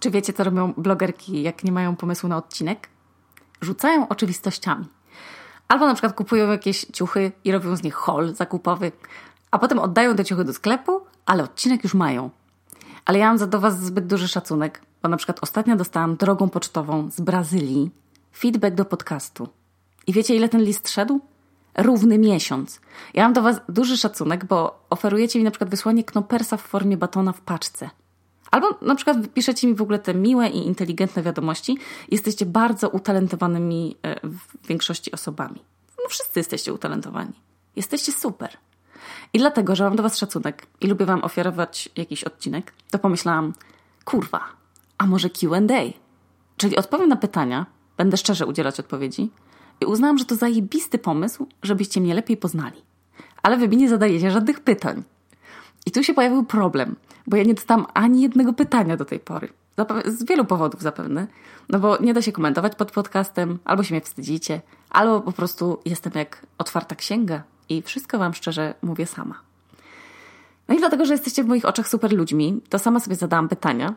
Czy wiecie, co robią blogerki, jak nie mają pomysłu na odcinek? Rzucają oczywistościami. Albo na przykład kupują jakieś ciuchy i robią z nich haul zakupowy, a potem oddają te ciuchy do sklepu, ale odcinek już mają. Ale ja mam do Was zbyt duży szacunek, bo na przykład ostatnio dostałam drogą pocztową z Brazylii feedback do podcastu. I wiecie, ile ten list szedł? Równy miesiąc. Ja mam do Was duży szacunek, bo oferujecie mi na przykład wysłanie knopersa w formie batona w paczce. Albo na przykład piszecie mi w ogóle te miłe i inteligentne wiadomości. Jesteście bardzo utalentowanymi e, w większości osobami. No wszyscy jesteście utalentowani. Jesteście super. I dlatego, że mam do Was szacunek i lubię Wam ofiarować jakiś odcinek, to pomyślałam, kurwa, a może QA? Czyli odpowiem na pytania, będę szczerze udzielać odpowiedzi i uznałam, że to zajebisty pomysł, żebyście mnie lepiej poznali. Ale Wy mi nie zadajecie żadnych pytań. I tu się pojawił problem, bo ja nie dostałam ani jednego pytania do tej pory. Z wielu powodów zapewne. No bo nie da się komentować pod podcastem, albo się mnie wstydzicie, albo po prostu jestem jak otwarta księga i wszystko Wam szczerze mówię sama. No i dlatego, że jesteście w moich oczach super ludźmi, to sama sobie zadałam pytania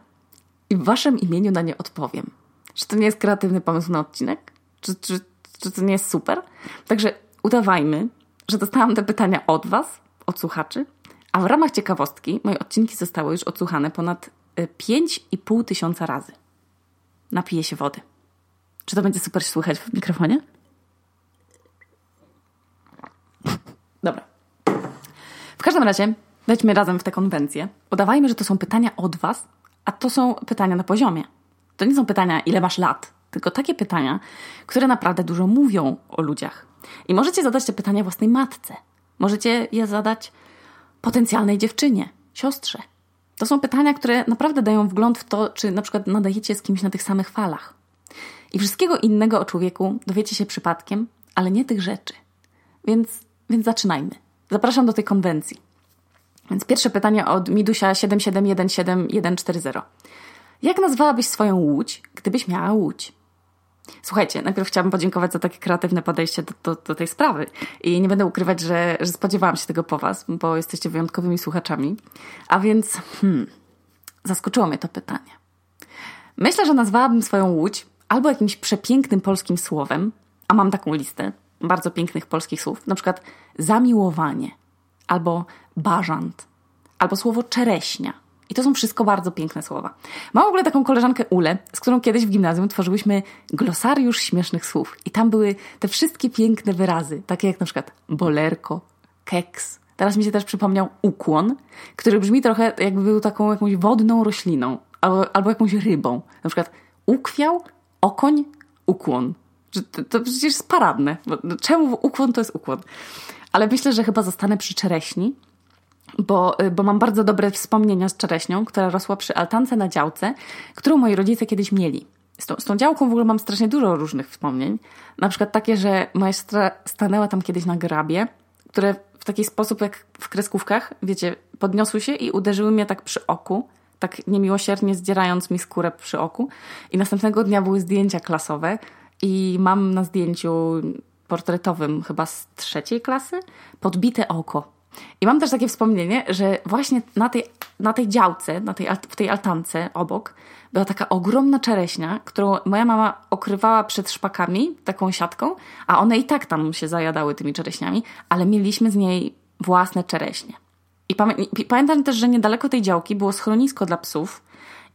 i w Waszym imieniu na nie odpowiem. Czy to nie jest kreatywny pomysł na odcinek? Czy, czy, czy to nie jest super? Także udawajmy, że dostałam te pytania od Was, od słuchaczy, a w ramach ciekawostki moje odcinki zostały już odsłuchane ponad 5,5 y, tysiąca razy. Napiję się wody. Czy to będzie super słychać w mikrofonie? Dobra. W każdym razie wejdźmy razem w tę konwencję. Udawajmy, że to są pytania od Was, a to są pytania na poziomie. To nie są pytania, ile masz lat, tylko takie pytania, które naprawdę dużo mówią o ludziach. I możecie zadać te pytania własnej matce. Możecie je zadać potencjalnej dziewczynie, siostrze. To są pytania, które naprawdę dają wgląd w to, czy na przykład nadajecie z kimś na tych samych falach. I wszystkiego innego o człowieku dowiecie się przypadkiem, ale nie tych rzeczy. Więc, więc zaczynajmy. Zapraszam do tej konwencji. Więc pierwsze pytanie od Midusia 77174140. Jak nazwałabyś swoją łódź, gdybyś miała łódź? Słuchajcie, najpierw chciałabym podziękować za takie kreatywne podejście do, do, do tej sprawy. I nie będę ukrywać, że, że, spodziewałam się tego po Was, bo jesteście wyjątkowymi słuchaczami. A więc, hmm, zaskoczyło mnie to pytanie. Myślę, że nazwałabym swoją łódź albo jakimś przepięknym polskim słowem, a mam taką listę bardzo pięknych polskich słów, na przykład zamiłowanie, albo bażant, albo słowo czereśnia, i to są wszystko bardzo piękne słowa. Mam w ogóle taką koleżankę Ulę, z którą kiedyś w gimnazjum tworzyłyśmy glosariusz śmiesznych słów. I tam były te wszystkie piękne wyrazy, takie jak na przykład bolerko, keks. Teraz mi się też przypomniał ukłon, który brzmi trochę jakby był taką jakąś wodną rośliną albo, albo jakąś rybą. Na przykład ukwiał, okoń, ukłon. To, to przecież jest paradne. Czemu ukłon to jest ukłon? Ale myślę, że chyba zostanę przy czereśni, bo, y, bo mam bardzo dobre wspomnienia z czereśnią, która rosła przy altance na działce, którą moi rodzice kiedyś mieli. Z tą, z tą działką w ogóle mam strasznie dużo różnych wspomnień. Na przykład takie, że moja siostra stanęła tam kiedyś na grabie, które w taki sposób jak w kreskówkach, wiecie, podniosły się i uderzyły mnie tak przy oku, tak niemiłosiernie zdzierając mi skórę przy oku. I następnego dnia były zdjęcia klasowe i mam na zdjęciu portretowym chyba z trzeciej klasy podbite oko i mam też takie wspomnienie, że właśnie na tej, na tej działce, na tej, w tej altance obok, była taka ogromna czereśnia, którą moja mama okrywała przed szpakami, taką siatką, a one i tak tam się zajadały tymi czereśniami, ale mieliśmy z niej własne czereśnie. I, pamię i pamiętam też, że niedaleko tej działki było schronisko dla psów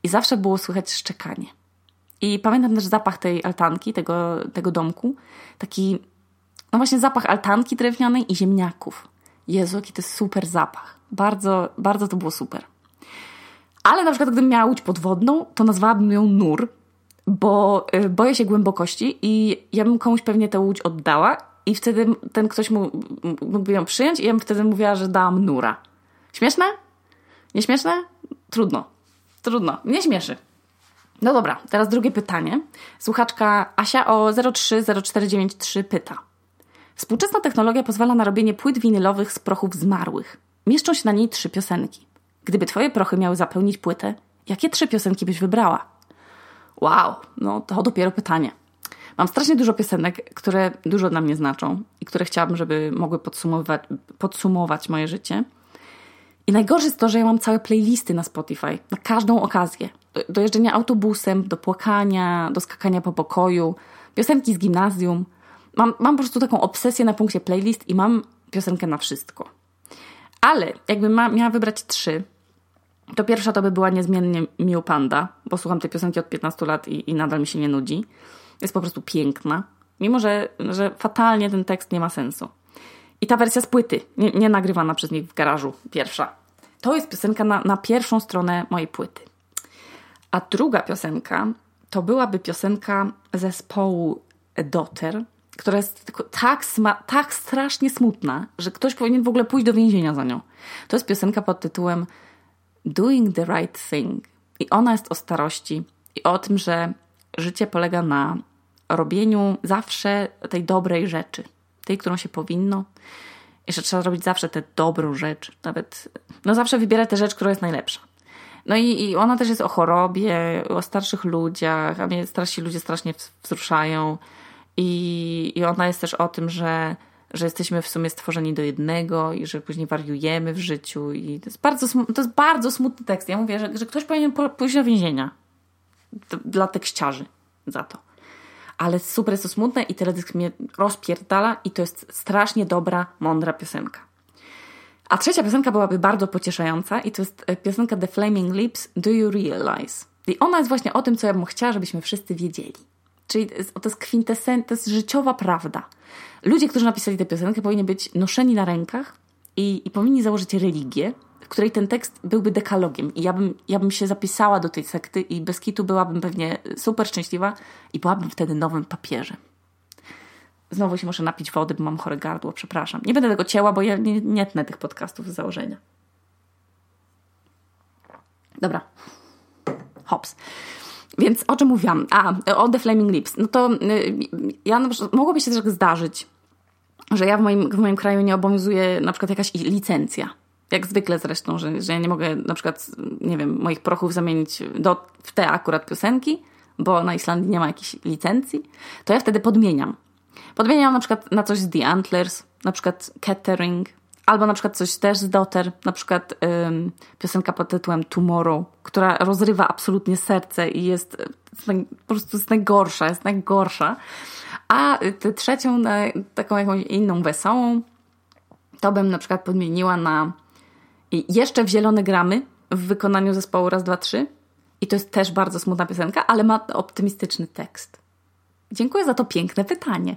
i zawsze było słychać szczekanie. I pamiętam też zapach tej altanki, tego, tego domku, taki, no właśnie zapach altanki drewnianej i ziemniaków. Jezu, jaki to jest super zapach. Bardzo, bardzo to było super. Ale na przykład gdybym miała łódź podwodną, to nazwałabym ją nur, bo y, boję się głębokości i ja bym komuś pewnie tę łódź oddała i wtedy ten ktoś mógłby ją przyjąć i ja bym wtedy mówiła, że dałam nura. Śmieszne? Nieśmieszne? Trudno. Trudno. Nie śmieszy. No dobra, teraz drugie pytanie. Słuchaczka Asia o 030493 pyta. Współczesna technologia pozwala na robienie płyt winylowych z prochów zmarłych. Mieszczą się na niej trzy piosenki. Gdyby twoje prochy miały zapełnić płytę, jakie trzy piosenki byś wybrała? Wow, no to dopiero pytanie. Mam strasznie dużo piosenek, które dużo dla mnie znaczą i które chciałabym, żeby mogły podsumować, podsumować moje życie. I najgorsze jest to, że ja mam całe playlisty na Spotify, na każdą okazję. Do, do jeżdżenia autobusem, do płakania, do skakania po pokoju, piosenki z gimnazjum. Mam, mam po prostu taką obsesję na punkcie playlist i mam piosenkę na wszystko. Ale jakbym ma, miała wybrać trzy, to pierwsza to by była niezmiennie Miu Panda, bo słucham tej piosenki od 15 lat i, i nadal mi się nie nudzi. Jest po prostu piękna, mimo że, że fatalnie ten tekst nie ma sensu. I ta wersja z płyty, nie, nie nagrywana przez nich w garażu, pierwsza. To jest piosenka na, na pierwszą stronę mojej płyty. A druga piosenka to byłaby piosenka zespołu Dotter, która jest tak, tak strasznie smutna, że ktoś powinien w ogóle pójść do więzienia za nią. To jest piosenka pod tytułem Doing the Right Thing. I ona jest o starości i o tym, że życie polega na robieniu zawsze tej dobrej rzeczy, tej, którą się powinno. I że trzeba robić zawsze tę dobrą rzecz, nawet, no zawsze wybierać tę rzecz, która jest najlepsza. No i, i ona też jest o chorobie, o starszych ludziach, a mnie starsi ludzie strasznie wzruszają. I, I ona jest też o tym, że, że jesteśmy w sumie stworzeni do jednego i że później wariujemy w życiu. I to jest bardzo, to jest bardzo smutny tekst. Ja mówię, że, że ktoś powinien pójść do więzienia dla tekściarzy za to. Ale super jest to smutne i teledysk mnie rozpierdala i to jest strasznie dobra, mądra piosenka. A trzecia piosenka byłaby bardzo pocieszająca i to jest e, piosenka The Flaming Lips Do You Realize? I ona jest właśnie o tym, co ja bym chciała, żebyśmy wszyscy wiedzieli. Czyli to jest kwintesencja, to jest życiowa prawda. Ludzie, którzy napisali tę piosenkę, powinni być noszeni na rękach i, i powinni założyć religię, w której ten tekst byłby dekalogiem. I ja bym, ja bym się zapisała do tej sekty i bez kitu byłabym pewnie super szczęśliwa i byłabym wtedy nowym papieżem. Znowu się muszę napić wody, bo mam chore gardło, przepraszam. Nie będę tego cięła, bo ja nie, nie tnę tych podcastów z założenia. Dobra. Hops. Więc o czym mówiłam? A, o The Flaming Lips. No to y, ja, mogłoby się też zdarzyć, że ja w moim, w moim kraju nie obowiązuje na przykład jakaś licencja. Jak zwykle zresztą, że, że ja nie mogę na przykład, nie wiem, moich prochów zamienić do, w te akurat piosenki, bo na Islandii nie ma jakiejś licencji, to ja wtedy podmieniam. Podmieniam na przykład na coś z The Antlers, na przykład Catering, albo na przykład coś też z Dotter, na przykład ym, piosenka pod tytułem Tomorrow, która rozrywa absolutnie serce i jest, jest po prostu jest najgorsza, jest najgorsza. A tę trzecią, taką jakąś inną wesołą, to bym na przykład podmieniła na jeszcze w zielone gramy w wykonaniu zespołu raz, dwa, trzy. I to jest też bardzo smutna piosenka, ale ma optymistyczny tekst. Dziękuję za to piękne pytanie.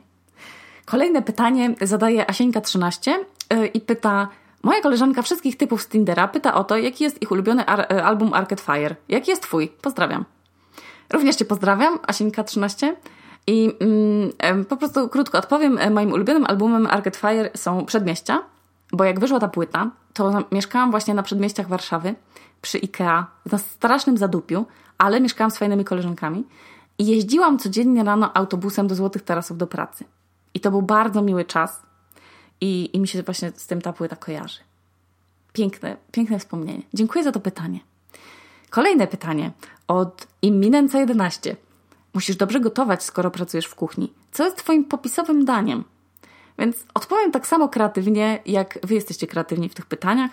Kolejne pytanie zadaje Asieńka13 y, i pyta: Moja koleżanka wszystkich typów z Tindera pyta o to, jaki jest ich ulubiony y, album Arcade Fire. Jaki jest twój? Pozdrawiam. Również Cię pozdrawiam, Asieńka13. I mm, po prostu krótko odpowiem. Moim ulubionym albumem Arcade Fire są Przedmieścia, bo jak wyszła ta płyta, to mieszkałam właśnie na przedmieściach Warszawy przy IKEA, na strasznym zadupiu, ale mieszkałam z fajnymi koleżankami i jeździłam codziennie rano autobusem do Złotych Tarasów do pracy. I to był bardzo miły czas i, i mi się właśnie z tym ta płyta kojarzy. Piękne, piękne wspomnienie. Dziękuję za to pytanie. Kolejne pytanie od Imminenca 11. Musisz dobrze gotować, skoro pracujesz w kuchni. Co jest Twoim popisowym daniem? Więc odpowiem tak samo kreatywnie, jak Wy jesteście kreatywni w tych pytaniach.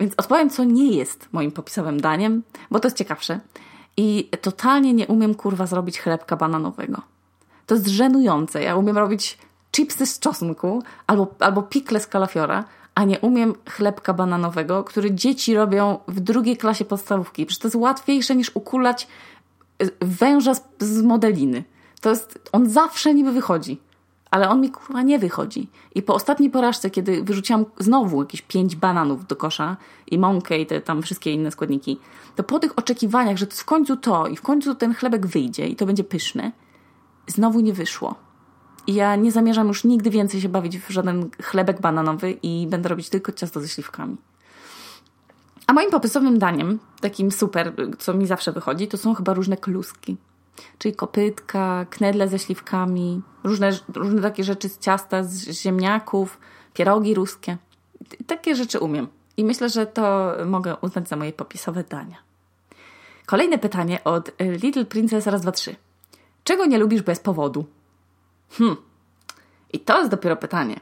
Więc odpowiem, co nie jest moim popisowym daniem, bo to jest ciekawsze. I totalnie nie umiem kurwa zrobić chlebka bananowego. To jest żenujące. Ja umiem robić chipsy z czosnku albo, albo pikle z kalafiora, a nie umiem chlebka bananowego, który dzieci robią w drugiej klasie podstawówki. Przecież to jest łatwiejsze niż ukulać y, węża z, z modeliny. To jest, on zawsze niby wychodzi. Ale on mi kurwa nie wychodzi. I po ostatniej porażce, kiedy wyrzuciłam znowu jakieś pięć bananów do kosza i mąkę i te tam wszystkie inne składniki, to po tych oczekiwaniach, że w końcu to i w końcu ten chlebek wyjdzie i to będzie pyszne, znowu nie wyszło. Ja nie zamierzam już nigdy więcej się bawić w żaden chlebek bananowy i będę robić tylko ciasto ze śliwkami. A moim popisowym daniem, takim super, co mi zawsze wychodzi, to są chyba różne kluski. Czyli kopytka, knedle ze śliwkami, różne, różne takie rzeczy z ciasta, z ziemniaków, pierogi ruskie. Takie rzeczy umiem. I myślę, że to mogę uznać za moje popisowe dania. Kolejne pytanie od Little Princess raz, dwa, trzy. Czego nie lubisz bez powodu? Hmm. I to jest dopiero pytanie.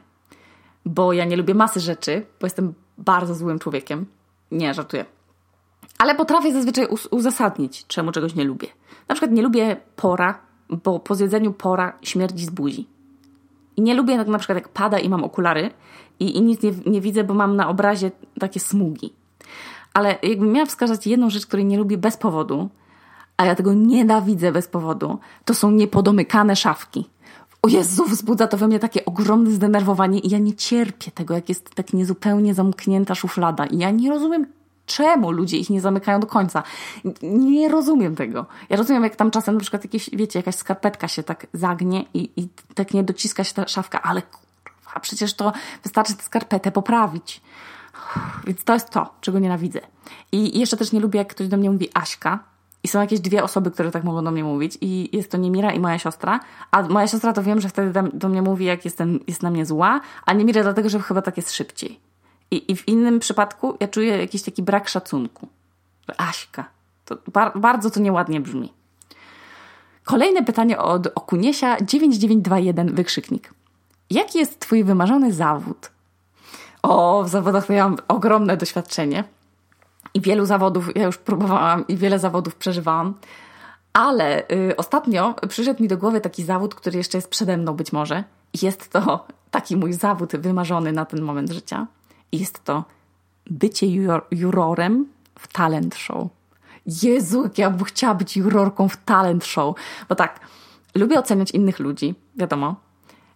Bo ja nie lubię masy rzeczy, bo jestem bardzo złym człowiekiem. Nie, żartuję. Ale potrafię zazwyczaj uzasadnić, czemu czegoś nie lubię. Na przykład nie lubię pora, bo po zjedzeniu pora śmierdzi z buzi. I nie lubię na przykład jak pada i mam okulary i, i nic nie, nie widzę, bo mam na obrazie takie smugi. Ale jakbym miała wskazać jedną rzecz, której nie lubię bez powodu, a ja tego nienawidzę bez powodu, to są niepodomykane szafki. O Jezu, wzbudza to we mnie takie ogromne zdenerwowanie i ja nie cierpię tego, jak jest tak niezupełnie zamknięta szuflada. I ja nie rozumiem, czemu ludzie ich nie zamykają do końca. Nie rozumiem tego. Ja rozumiem, jak tam czasem na przykład jakieś, wiecie, jakaś skarpetka się tak zagnie i, i tak nie dociska się ta szafka, ale kurwa, przecież to wystarczy tę skarpetę poprawić. Więc to jest to, czego nienawidzę. I jeszcze też nie lubię, jak ktoś do mnie mówi Aśka. I są jakieś dwie osoby, które tak mogą do mnie mówić. I jest to Niemira i moja siostra. A moja siostra to wiem, że wtedy do mnie mówi, jak jestem, jest na mnie zła, a Niemira dlatego, że chyba tak jest szybciej. I, I w innym przypadku ja czuję jakiś taki brak szacunku. Aśka. To bar bardzo to nieładnie brzmi. Kolejne pytanie od Okuniesia 9921 wykrzyknik. Jaki jest twój wymarzony zawód? O, w zawodach miałam ogromne doświadczenie. I wielu zawodów, ja już próbowałam i wiele zawodów przeżywałam. Ale y, ostatnio przyszedł mi do głowy taki zawód, który jeszcze jest przede mną być może. I jest to taki mój zawód wymarzony na ten moment życia. Jest to bycie juror, jurorem w talent show. Jezu, jak ja bym chciała być jurorką w talent show. Bo tak, lubię oceniać innych ludzi, wiadomo.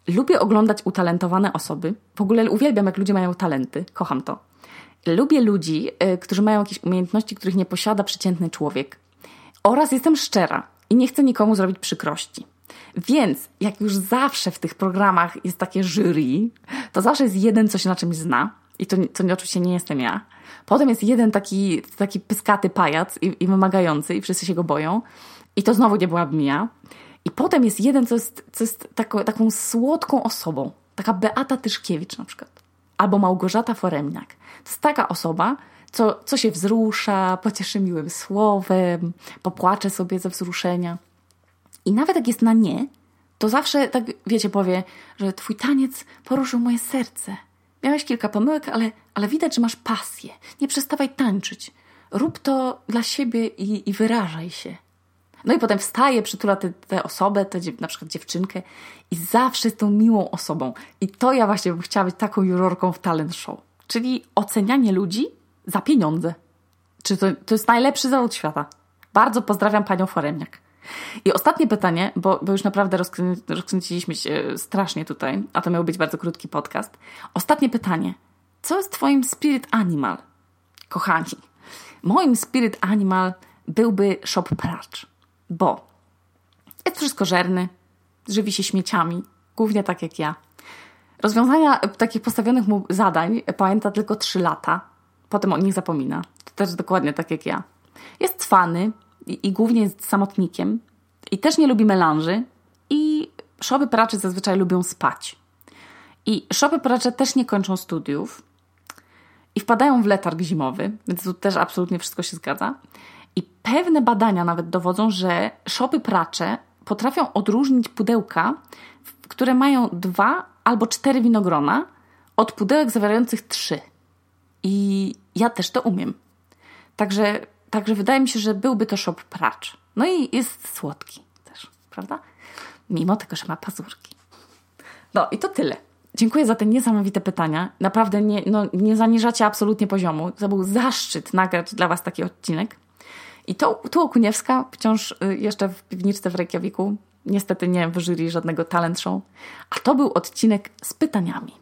Lubię oglądać utalentowane osoby. W ogóle uwielbiam, jak ludzie mają talenty. Kocham to. Lubię ludzi, y, którzy mają jakieś umiejętności, których nie posiada przeciętny człowiek. Oraz jestem szczera i nie chcę nikomu zrobić przykrości. Więc jak już zawsze w tych programach jest takie jury, to zawsze jest jeden, co się na czymś zna i to, to oczywiście nie jestem ja. Potem jest jeden taki, taki pyskaty pajac i, i wymagający i wszyscy się go boją. I to znowu nie byłabym ja. I potem jest jeden, co jest, co jest taką, taką słodką osobą. Taka Beata Tyszkiewicz na przykład. Albo Małgorzata Foremniak. To jest taka osoba, co, co się wzrusza, pocieszy miłym słowem, popłacze sobie ze wzruszenia. I nawet jak jest na nie, to zawsze tak, wiecie, powie, że twój taniec poruszył moje serce – Miałeś kilka pomyłek, ale, ale widać, że masz pasję. Nie przestawaj tańczyć. Rób to dla siebie i, i wyrażaj się. No i potem wstaje, przytula tę osobę, tę na przykład dziewczynkę i zawsze jest tą miłą osobą. I to ja właśnie bym chciała być taką jurorką w talent show. Czyli ocenianie ludzi za pieniądze. Czy to, to jest najlepszy zawód świata. Bardzo pozdrawiam panią Foremniak. I ostatnie pytanie, bo, bo już naprawdę rozkrę, rozkręciliśmy się strasznie tutaj, a to miał być bardzo krótki podcast. Ostatnie pytanie. Co jest Twoim spirit animal? Kochani, moim spirit animal byłby shop pracz, bo jest wszystko żerny, żywi się śmieciami, głównie tak jak ja. Rozwiązania takich postawionych mu zadań pamięta tylko 3 lata, potem o nich zapomina. To też dokładnie tak jak ja. Jest cwany, i, i głównie jest samotnikiem i też nie lubi melanży i szopy pracze zazwyczaj lubią spać. I szopy pracze też nie kończą studiów i wpadają w letarg zimowy, więc tu też absolutnie wszystko się zgadza. I pewne badania nawet dowodzą, że szopy pracze potrafią odróżnić pudełka, które mają dwa albo cztery winogrona, od pudełek zawierających trzy. I ja też to umiem. Także Także wydaje mi się, że byłby to shop pracz. No i jest słodki też, prawda? Mimo tego, że ma pazurki. No i to tyle. Dziękuję za te niesamowite pytania. Naprawdę nie, no, nie zaniżacie absolutnie poziomu. To był zaszczyt nagrać dla Was taki odcinek. I to, tu Okuniewska wciąż y, jeszcze w piwniczce w Reykjaviku. Niestety nie w jury żadnego talent show. A to był odcinek z pytaniami.